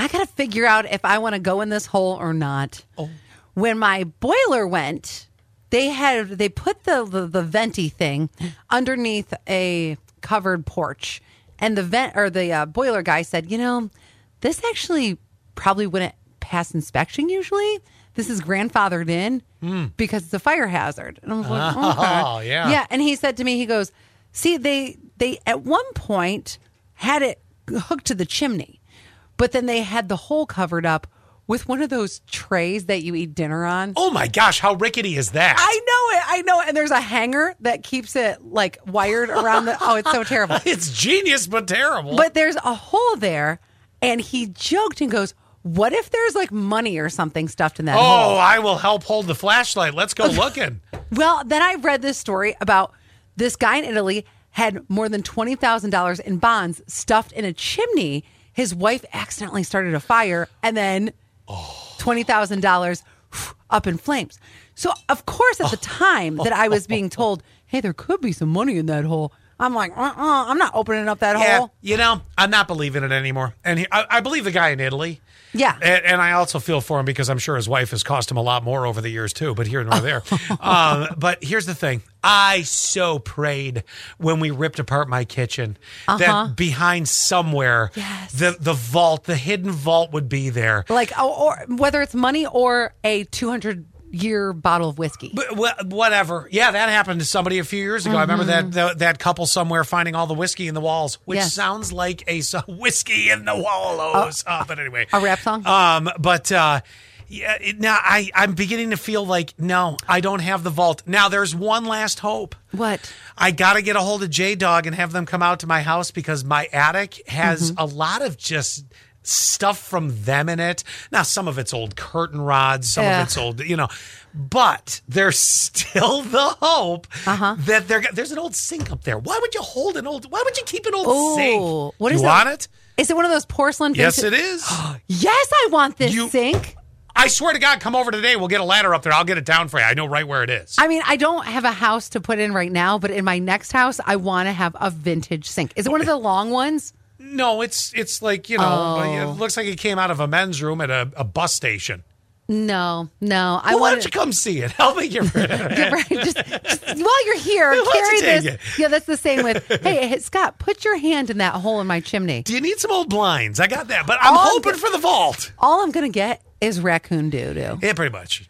I got to figure out if I want to go in this hole or not. Oh. When my boiler went, they had they put the, the the venti thing underneath a covered porch, and the vent or the uh, boiler guy said, "You know, this actually probably wouldn't pass inspection usually. This is grandfathered in because it's a fire hazard." And I was like. Oh, "Okay. yeah. yeah." And he said to me, he goes, "See, they they at one point had it hooked to the chimney, but then they had the hole covered up with one of those trays that you eat dinner on." Oh my gosh, how rickety is that? I know it. I know. it. And there's a hanger that keeps it like wired around the. Oh, it's so terrible. it's genius, but terrible. But there's a hole there, and he joked and goes, "What if there's like money or something stuffed in that hole? oh, hole?" I will help hold the flashlight. Let's go looking. Well, then I read this story about this guy in Italy had more than twenty thousand dollars in bonds stuffed in a chimney. His wife accidentally started a fire, and then twenty thousand dollars up in flames. So, of course, at the time that I was being told, "Hey, there could be some money in that hole," I'm like, "Uh, uh I'm not opening up that yeah, hole." you know, I'm not believing it anymore. And he, I, I believe the guy in Italy. Yeah. And, and I also feel for him because I'm sure his wife has cost him a lot more over the years too. But here nor there. um, but here's the thing: I so prayed when we ripped apart my kitchen that behind somewhere, Yes. the the vault, the hidden vault, would be there. Like, oh, or whether it's money or a 200 year bottle of whiskey. But whatever. Yeah, that happened to somebody a few years ago. I remember that that that couple somewhere finding all the whiskey in the walls, which Yes. sounds like a so- whiskey in the wallows. Uh, but anyway, A rap song? Um, but uh, yeah, it, now I I'm beginning to feel like no, I don't have the vault. Now there's one last hope. What? I got to get a hold of J Dog and have them come out to my house because my attic has Mm-hmm. a lot of just stuff from them in it. Now, some of it's old curtain rods, some Ugh. of it's old, you know, but there's still the hope Uh-huh. that there, there's an old sink up there. Why would you hold an old, why would you keep an old Oh, sink? what you is want that? it? Is it one of those porcelain? Yes, vintage- it is. Yes, I want this You- sink. I swear to God, come over today. We'll get a ladder up there. I'll get it down for you. I know right where it is. I mean, I don't have a house to put in right now, but in my next house, I want to have a vintage sink. Is it one of the long ones? No, it's it's like you know, Oh. it looks like it came out of a men's room at a, a bus station. No, no. I Well, why don't you come see it? I'll make you. Right, just, just while you're here, Why carry this. it? Yeah, that's the same with. Hey, hey, Scott, put your hand in that hole in my chimney. Do you need some old blinds? I got that, but I'm All I'm hoping for the vault. All I'm gonna get is raccoon doo doo. Yeah, pretty much.